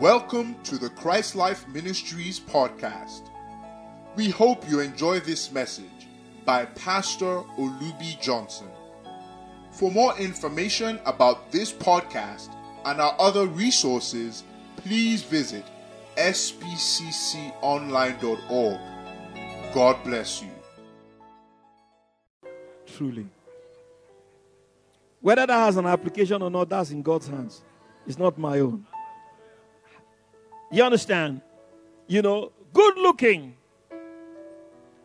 Welcome to the Christ Life Ministries podcast. We hope you enjoy this message by Pastor Olubi Johnson. For more information about this podcast and our other resources, please visit spcconline.org. God bless you. Truly. Whether that has an application or not, that's in God's hands. It's not my own. You understand? You know, good looking.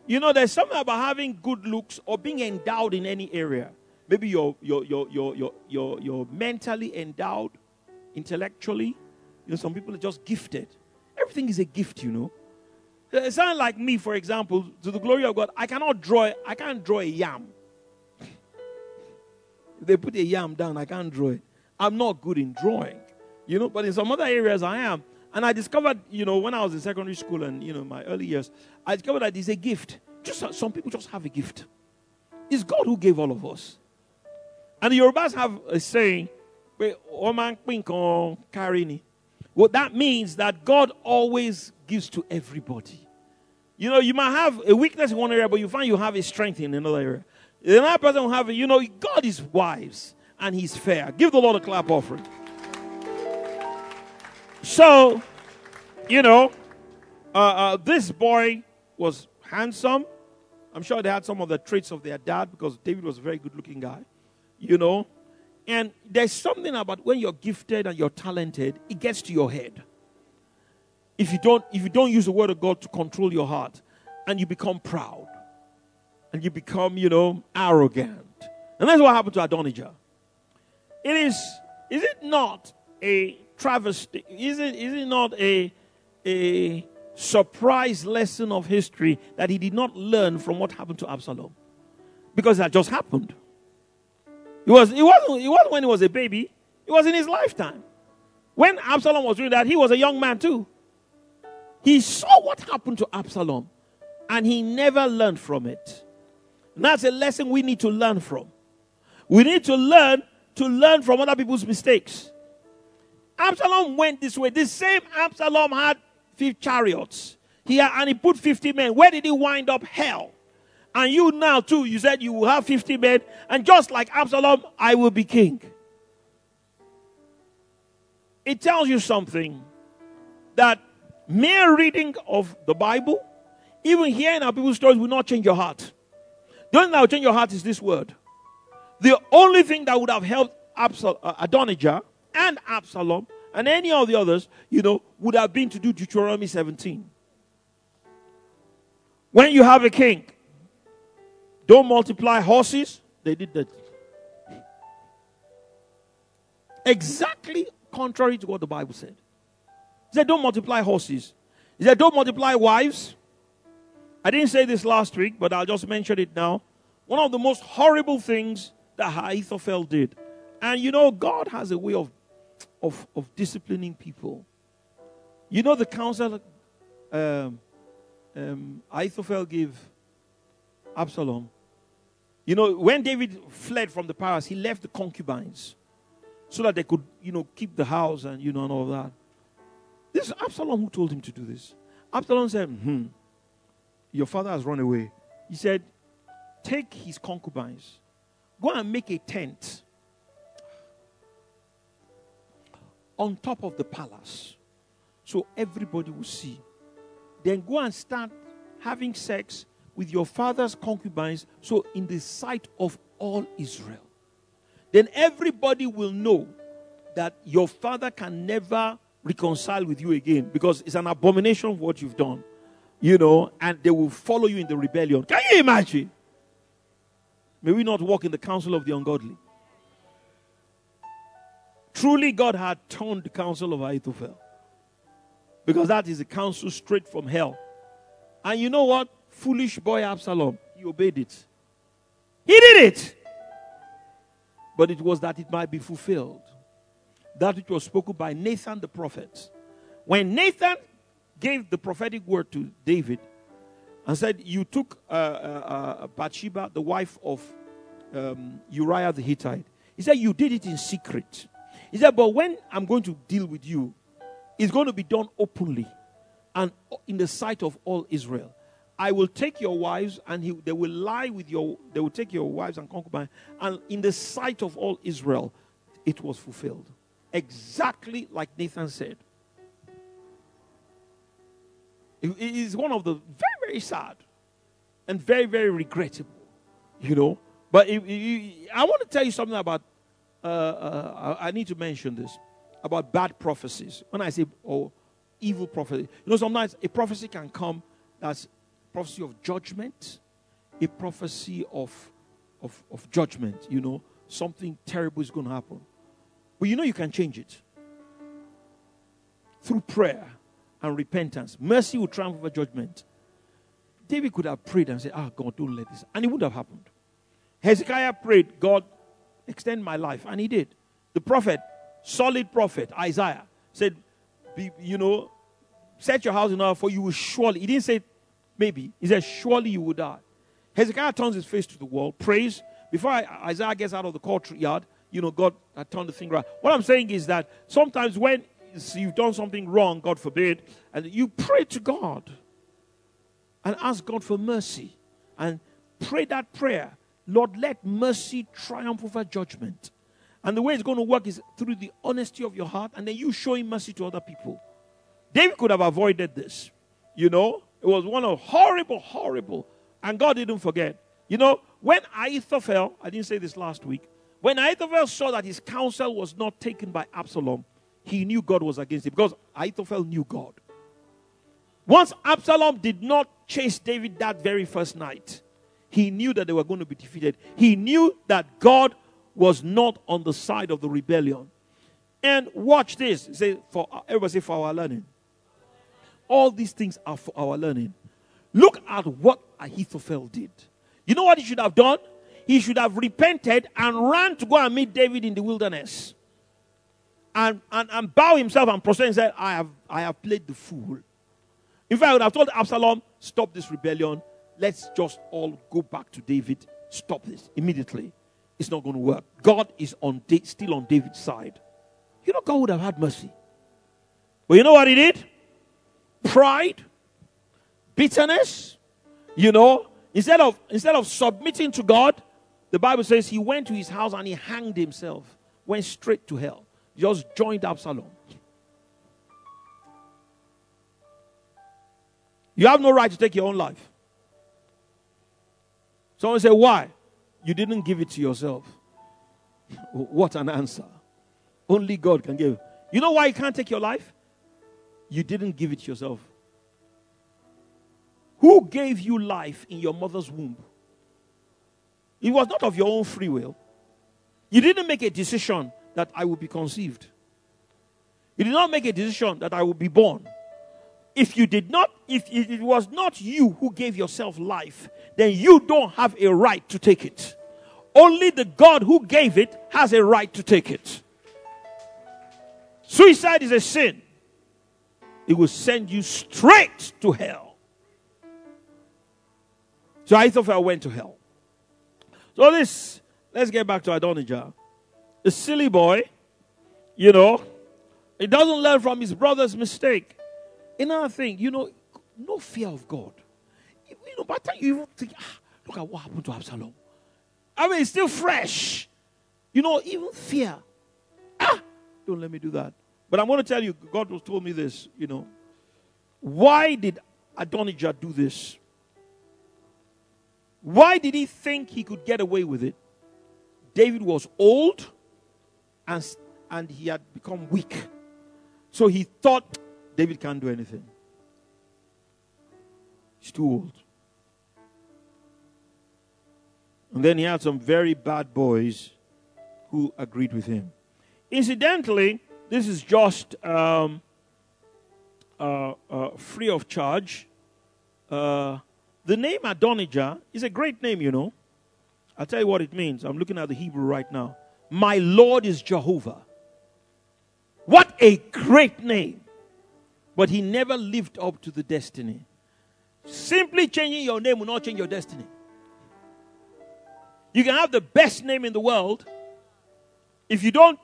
You know, there's something about having good looks or being endowed in any area. Maybe you're, you're, you're, you're, you're, you're, mentally endowed, intellectually. You know, some people are just gifted. Everything is a gift, you know. Sounds like me, for example, to the glory of God, I cannot draw, I can't draw a yam. if they put a yam down, I can't draw it. I'm not good in drawing, you know, but in some other areas I am. And I discovered, you know, when I was in secondary school and, you know, my early years, I discovered that it's a gift. Just some people just have a gift. It's God who gave all of us. And the Yorubas have a saying, what that means that God always gives to everybody. You know, you might have a weakness in one area, but you find you have a strength in another area. Another person will have, you know, God is wise and He's fair. Give the Lord a clap offering. So, you know, uh, uh, this boy was handsome. I'm sure they had some of the traits of their dad because David was a very good looking guy, you know. And there's something about when you're gifted and you're talented, it gets to your head. If you don't, if you don't use the word of God to control your heart, and you become proud, and you become, you know, arrogant. And that's what happened to Adonijah. It is, is it not a travesty? Is it, is it not a, a surprise lesson of history that he did not learn from what happened to Absalom? Because that just happened. It, was, it, wasn't, it wasn't when he was a baby, it was in his lifetime. When Absalom was doing that, he was a young man too. He saw what happened to Absalom and he never learned from it. And that's a lesson we need to learn from. We need to learn to learn from other people's mistakes. Absalom went this way. The same Absalom had 50 chariots. He had, and he put 50 men. Where did he wind up? Hell. And you now too, you said you will have 50 men. And just like Absalom, I will be king. It tells you something that mere reading of the Bible, even hearing our people's stories, will not change your heart. The only thing that will change your heart is this word. The only thing that would have helped Absal- uh, Adonijah and Absalom and any of the others, you know, would have been to do Deuteronomy 17. When you have a king, don't multiply horses. They did that. Exactly contrary to what the Bible said. He said, don't multiply horses. He said, don't multiply wives. I didn't say this last week, but I'll just mention it now. One of the most horrible things that Ahithophel did. And you know, God has a way of of, of disciplining people. You know the counsel um, um, Ahithophel gave Absalom. You know, when David fled from the palace, he left the concubines so that they could, you know, keep the house and, you know, and all that. This is Absalom who told him to do this. Absalom said, hmm, your father has run away. He said, take his concubines, go and make a tent on top of the palace so everybody will see. Then go and start having sex with your father's concubines, so in the sight of all Israel. Then everybody will know that your father can never reconcile with you again because it's an abomination of what you've done, you know, and they will follow you in the rebellion. Can you imagine? May we not walk in the counsel of the ungodly. Truly, God had turned the counsel of Ahithophel. Because that is a counsel straight from hell. And you know what? Foolish boy Absalom, he obeyed it. He did it. But it was that it might be fulfilled. That which was spoken by Nathan the prophet. When Nathan gave the prophetic word to David and said, You took uh, uh, uh, Bathsheba, the wife of um, Uriah the Hittite. He said, You did it in secret. He said, But when I'm going to deal with you, it's going to be done openly and in the sight of all Israel. I will take your wives, and he, they will lie with your. They will take your wives and concubines, and in the sight of all Israel, it was fulfilled, exactly like Nathan said. It is one of the very very sad, and very very regrettable, you know. But it, I want to tell you something about. Uh, uh, I need to mention this about bad prophecies. When I say oh, evil prophecy, you know, sometimes a prophecy can come that's prophecy of judgment, a prophecy of, of, of judgment. You know, something terrible is going to happen. But you know, you can change it through prayer and repentance. Mercy will triumph over judgment. David could have prayed and said, Ah, God, don't let this. And it would have happened. Hezekiah prayed, God, extend my life. And he did. The prophet, solid prophet, Isaiah, said, You know, set your house in order for you will surely. He didn't say Maybe. He said, Surely you will die. Hezekiah turns his face to the wall, prays. Before Isaiah gets out of the courtyard, you know, God had turned the thing around. What I'm saying is that sometimes when you've done something wrong, God forbid, and you pray to God and ask God for mercy and pray that prayer Lord, let mercy triumph over judgment. And the way it's going to work is through the honesty of your heart, and then you showing mercy to other people. David could have avoided this, you know, it was one of horrible, horrible. And God didn't forget. You know, when Ahithophel, I didn't say this last week, when Ahithophel saw that his counsel was not taken by Absalom, he knew God was against him because Ahithophel knew God. Once Absalom did not chase David that very first night, he knew that they were going to be defeated. He knew that God was not on the side of the rebellion. And watch this. Say for everybody say for our learning. All these things are for our learning. Look at what Ahithophel did. You know what he should have done? He should have repented and ran to go and meet David in the wilderness. And, and, and bow himself and prostrate and say, I have, I have played the fool. In fact, I would have told Absalom, stop this rebellion. Let's just all go back to David. Stop this immediately. It's not going to work. God is on still on David's side. You know, God would have had mercy. But you know what he did? pride, bitterness, you know, instead of instead of submitting to God, the Bible says he went to his house and he hanged himself, went straight to hell, just joined Absalom. You have no right to take your own life. Someone say, Why? You didn't give it to yourself. what an answer. Only God can give. You know why you can't take your life? You didn't give it yourself. Who gave you life in your mother's womb? It was not of your own free will. You didn't make a decision that I will be conceived. You did not make a decision that I will be born. If you did not, if it was not you who gave yourself life, then you don't have a right to take it. Only the God who gave it has a right to take it. Suicide is a sin it will send you straight to hell. So Ahithophel went to hell. So this, let's get back to Adonijah. The silly boy, you know, he doesn't learn from his brother's mistake. Another thing, you know, no fear of God. You know, by the time you even think, ah, look at what happened to Absalom. I mean, it's still fresh. You know, even fear. Ah, don't let me do that. But I'm going to tell you, God was told me this, you know. Why did Adonijah do this? Why did he think he could get away with it? David was old and, and he had become weak. So he thought David can't do anything. He's too old. And then he had some very bad boys who agreed with him. Incidentally, this is just um, uh, uh, free of charge. Uh, the name Adonijah is a great name, you know. I'll tell you what it means. I'm looking at the Hebrew right now. My Lord is Jehovah. What a great name. But he never lived up to the destiny. Simply changing your name will not change your destiny. You can have the best name in the world. If you don't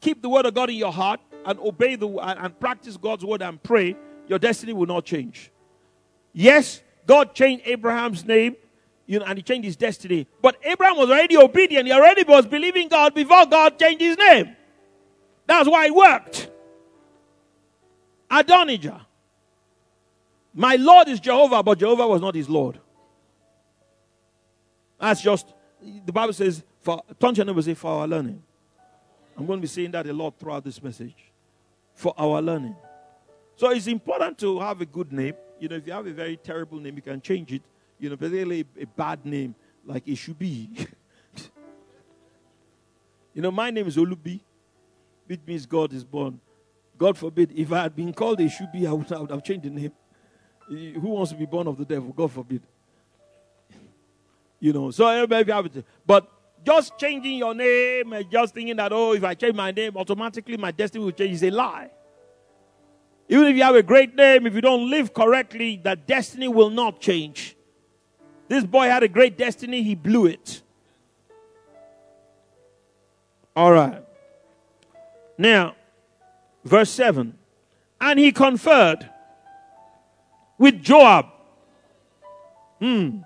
keep the word of God in your heart, and obey the and, practice God's word and pray, your destiny will not change. Yes, God changed Abraham's name, you know, and he changed his destiny. But Abraham was already obedient. He already was believing God before God changed his name. That's why it worked. Adonijah. My Lord is Jehovah, but Jehovah was not his Lord. That's just, the Bible says, for, turn your neighbor say, for our learning. I'm going to be saying that a lot throughout this message. For our learning. So it's important to have a good name. You know, if you have a very terrible name, you can change it. You know, particularly a bad name, like it should be. you know, my name is Olubi, which means God is born. God forbid, if I had been called a should be, I would, I would have changed the name. Eh, who wants to be born of the devil? God forbid. You know, so everybody have it. But just changing your name and just thinking that, oh, if I change my name, automatically my destiny will change is a lie. Even if you have a great name, if you don't live correctly, that destiny will not change. This boy had a great destiny, he blew it. All right. Now, verse 7. And he conferred with Joab. Hmm.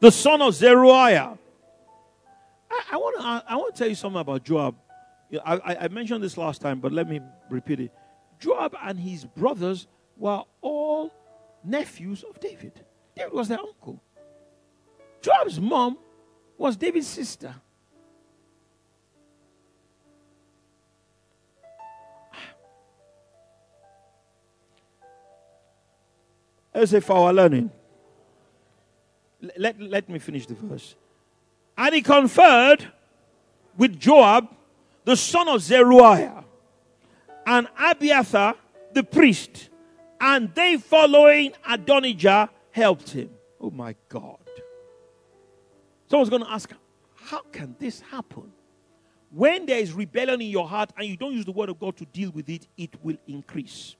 The son of Zeruiah. I, I want to I want to tell you something about Joab. I, I mentioned this last time, but let me repeat it. Joab and his brothers were all nephews of David. David was their uncle. Joab's mom was David's sister. Let's say for our learning. Let, let me finish the verse. And he conferred with Joab, the son of Zeruiah, and Abiathar, the priest, and they following Adonijah helped him. Oh my God. Someone's going to ask, how can this happen? When there is rebellion in your heart and you don't use the word of God to deal with it, it will increase.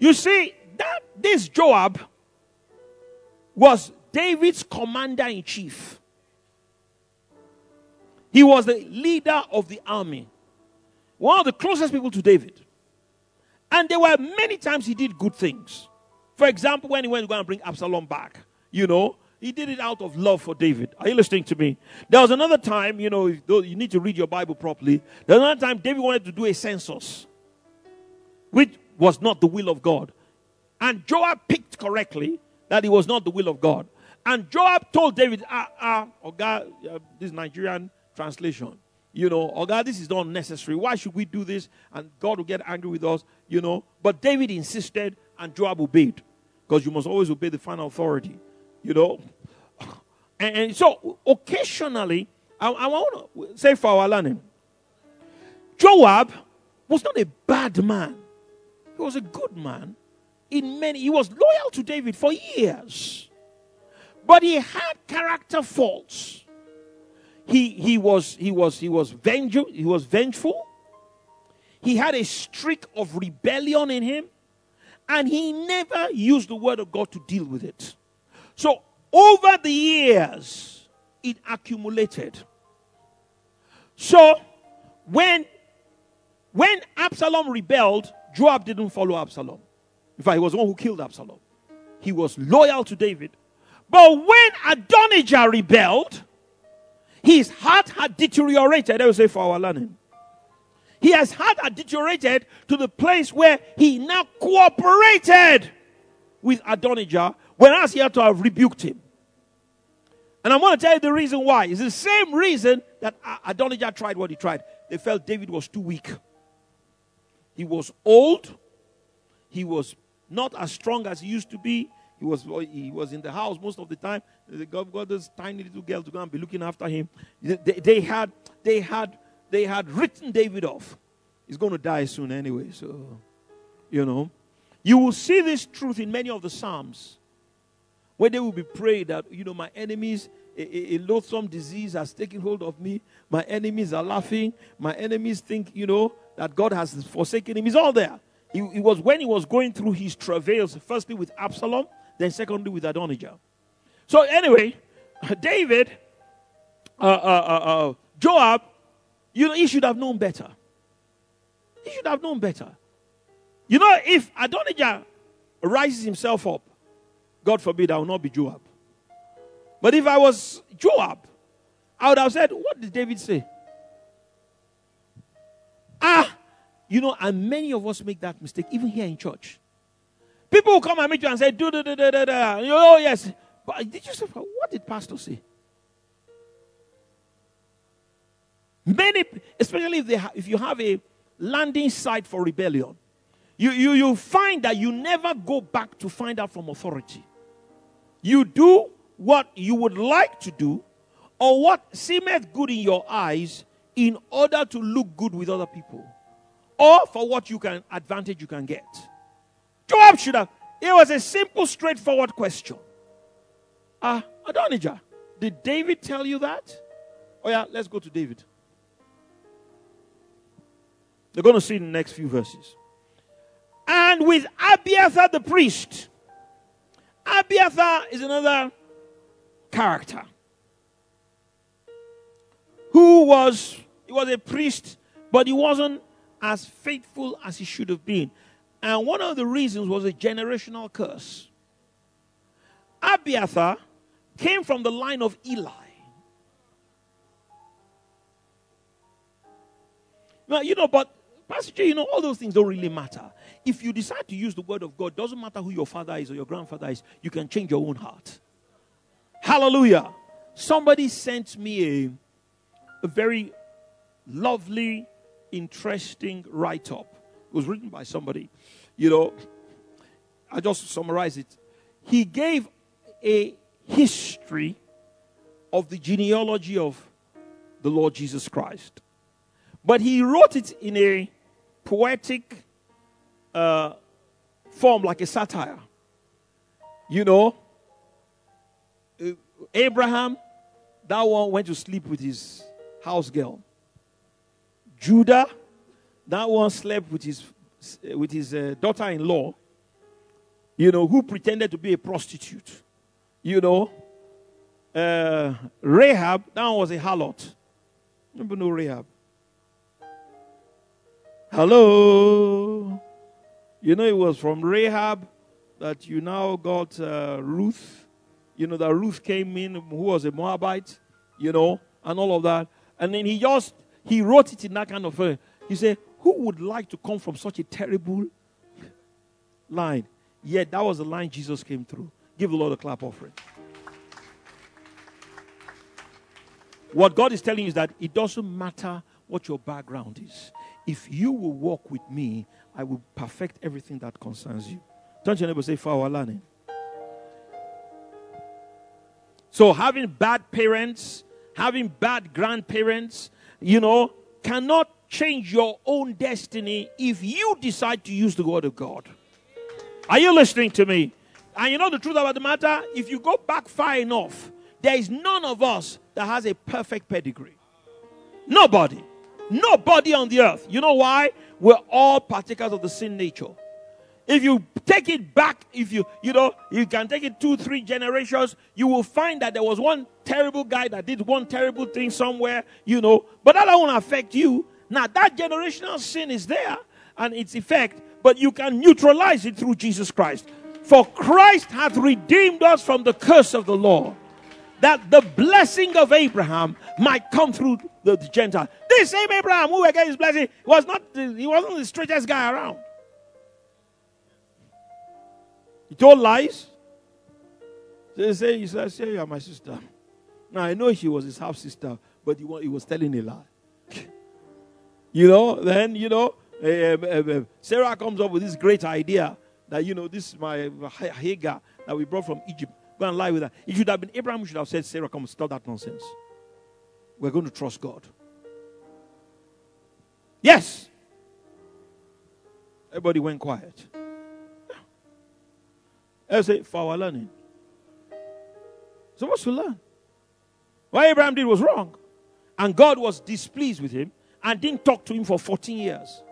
You see, that this Joab was David's commander in chief. He was the leader of the army, one of the closest people to David. And there were many times he did good things. For example, when he went to go and bring Absalom back, you know, he did it out of love for David. Are you listening to me? There was another time, you know, you need to read your Bible properly. There was another time David wanted to do a census, which was not the will of God. And Joab picked correctly that it was not the will of God. And Joab told David, ah, ah, oh God, uh, this Nigerian translation, you know, oh God, this is not necessary. Why should we do this? And God will get angry with us, you know. But David insisted, and Joab obeyed. Because you must always obey the final authority, you know. And, and so occasionally, I, I want to say for our learning, Joab was not a bad man. He was a good man in many, he was loyal to David for years. But he had character faults. He, he was he was he was vengeful, he was vengeful. He had a streak of rebellion in him, and he never used the word of God to deal with it. So over the years, it accumulated. So when when Absalom rebelled, Joab didn't follow Absalom. In fact, he was the one who killed Absalom. He was loyal to David. But when Adonijah rebelled, his heart had deteriorated. I will say for our learning. He has heart had deteriorated to the place where he now cooperated with Adonijah, whereas he had to have rebuked him. And I'm going to tell you the reason why. It's the same reason that Adonijah tried what he tried. They felt David was too weak. He was old. He was not as strong as he used to be. He was, he was in the house most of the time. They got, got this tiny little girl to go and be looking after him. They, they, had, they, had, they had written David off. He's going to die soon anyway. So, you know. You will see this truth in many of the Psalms where they will be prayed that, you know, my enemies, a, a, loathsome disease has taken hold of me. My enemies are laughing. My enemies think, you know, that God has forsaken him. He's all there. It, was when he was going through his travails, firstly with Absalom, then secondly with Adonijah. So anyway, David, uh, uh, uh, uh, Joab, You know, he should have known better. He should have known better. You know, if Adonijah rises himself up, God forbid, I will not be Joab. But if I was Joab, I would have said, What did David say? Ah, you know, and many of us make that mistake, even here in church. People will come and meet you and say, do, do, do, do, do, do. Oh, yes. But did you say, what did pastor say? Many, especially if, they ha- if you have a landing site for rebellion, you, you, you find that you never go back to find out from authority. You do what you would like to do or what seemeth good in your eyes in order to look good with other people or for what you can advantage you can get. Joab should have. It was a simple, straightforward question. Ah, uh, Adonijah, did David tell you that? Oh yeah, let's go to David. They're going to see in the next few verses. And with Abiathar the priest. Abiathar is another character who was he was a priest, but he wasn't as faithful as he should have been. And one of the reasons was a generational curse. Abiathar came from the line of Eli. Now, you know, but Pastor you know, all those things don't really matter. If you decide to use the word of God, doesn't matter who your father is or your grandfather is, you can change your own heart. Hallelujah. Somebody sent me a, a very lovely, interesting write up. It was written by somebody. You know, I just summarize it. He gave a history of the genealogy of the Lord Jesus Christ. But he wrote it in a poetic uh, form, like a satire. You know, uh, Abraham, that one went to sleep with his house girl. Judah, that one slept with his with his uh, daughter-in-law. You know, who pretended to be a prostitute. You know, uh, Rahab, that one was a harlot. Remember, no Rahab. Hello. You know, it was from Rahab that you now got uh, Ruth. You know, that Ruth came in, who was a Moabite, you know, and all of that. And then he just, he wrote it in that kind of way. He said, Who would like to come from such a terrible line? Yet that was the line Jesus came through. Give the Lord a clap offering. What God is telling you is that it doesn't matter what your background is. If you will walk with me, I will perfect everything that concerns you. Don't you neighbor say, for our learning. So, having bad parents, having bad grandparents, you know, cannot change your own destiny if you decide to use the word of God. Are you listening to me? And you know the truth about the matter? If you go back far enough, there is none of us that has a perfect pedigree. Nobody. Nobody on the earth. You know why? We're all partakers of the sin nature. If you take it back, if you, you know, you can take it two, three generations, you will find that there was one terrible guy that did one terrible thing somewhere, you know, but that won't affect you. Now, that generational sin is there and its effect, but you can neutralize it through Jesus Christ. For Christ hath redeemed us from the curse of the law, that the blessing of Abraham might come through the, Gentile. This same Abraham who again his blessing was not he wasn't the straightest guy around. He told lies. They say, he said, say you are my sister. Now I know she was his half sister, but he was, telling a lie. you know, then you know, uh, uh, Sarah comes up with this great idea that you know this is my Hagar that we brought from Egypt. Go and lie with her. It should have been Abraham should have said, Sarah, come stop that nonsense. We're going to trust God. Yes. Everybody went quiet. I say, for our learning. Supposed to learn. What Abraham did was wrong. And God was displeased with him and didn't talk to him for 14 years.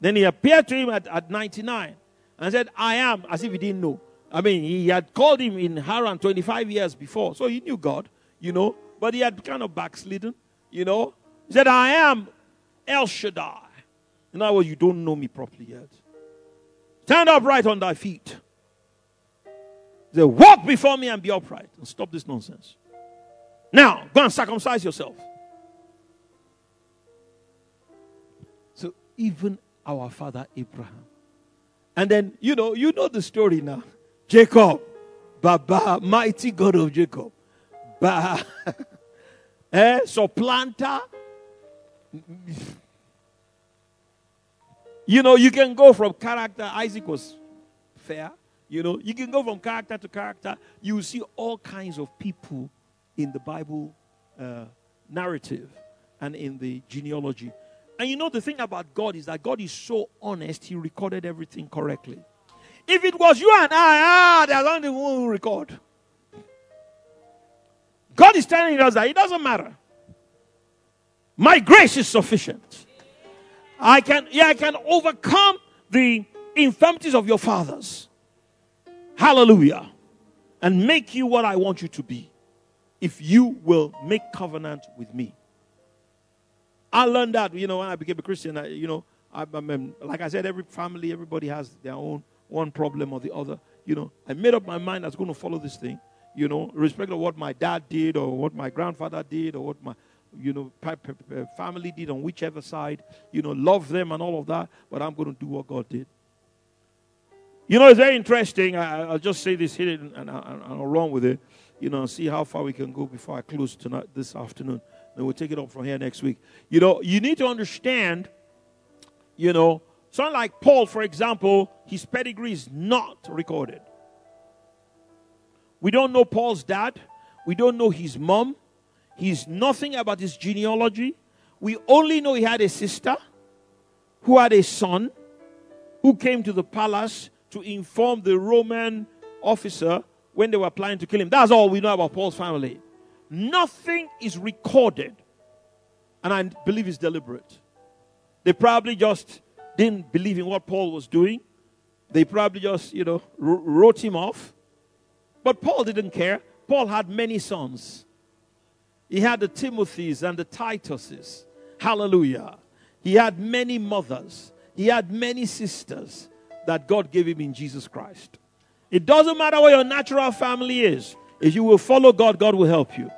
Then he appeared to him at, at 99 and said, I am, as if he didn't know. I mean, he had called him in Haran 25 years before, so he knew God, you know, but he had kind of backslidden, you know, He said, I am El Shaddai. In other words, you don't know me properly yet. Stand upright on thy feet. Said, Walk before me and be upright and stop this nonsense. Now, go and circumcise yourself. So, even our father Abraham. And then, you know, you know the story now. Jacob, Baba, mighty God of Jacob. Ba, eh, supplanter. You know, you can go from character. Isaac was fair. You know, you can go from character to character. You see all kinds of people in the Bible uh, narrative and in the genealogy. And you know, the thing about God is that God is so honest, He recorded everything correctly. If it was you and I, ah, there's only one who record. God is telling us that it doesn't matter. My grace is sufficient. I can, yeah, I can overcome the infirmities of your fathers. Hallelujah. And make you what I want you to be if you will make covenant with me. I learned that, you know, when I became a Christian, I, you know, I, I mean, like I said, every family, everybody has their own one problem or the other. You know, I made up my mind I was going to follow this thing, you know, respect of what my dad did or what my grandfather did or what my, you know, family did on whichever side, you know, love them and all of that, but I'm going to do what God did. You know, it's very interesting. I, will just say this here and, and, and I'll run with it, you know, and see how far we can go before I close tonight, this afternoon. Then we'll take it up from here next week. You know, you need to understand, you know, someone like Paul, for example, his pedigree is not recorded. We don't know Paul's dad. We don't know his mom. He's nothing about his genealogy. We only know he had a sister who had a son who came to the palace to inform the Roman officer when they were planning to kill him. That's all we know about Paul's family. Nothing is recorded. And I believe it's deliberate. They probably just didn't believe in what Paul was doing. They probably just, you know, wrote him off. But Paul didn't care. Paul had many sons. He had the Timothys and the Tituses. Hallelujah. He had many mothers. He had many sisters that God gave him in Jesus Christ. It doesn't matter what your natural family is. If you will follow God, God will help you.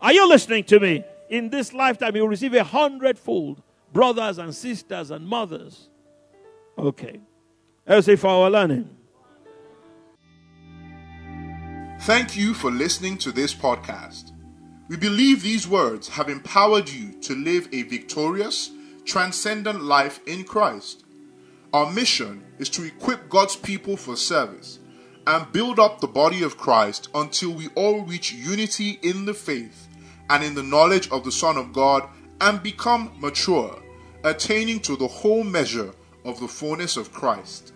Are you listening to me? In this lifetime, you will receive a hundredfold brothers and sisters and mothers. Okay. Let's for our learning. Thank you for listening to this podcast. We believe these words have empowered you to live a victorious, transcendent life in Christ. Our mission is to equip God's people for service and build up the body of Christ until we all reach unity in the faith and in the knowledge of the Son of God and become mature, attaining to the whole measure of the fullness of Christ.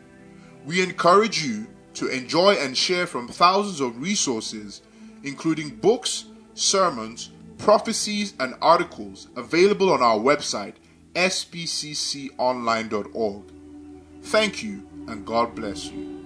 We encourage you to enjoy and share from thousands of resources, including books, sermons, prophecies, and articles available on our website, spcconline.org. Thank you, and God bless you.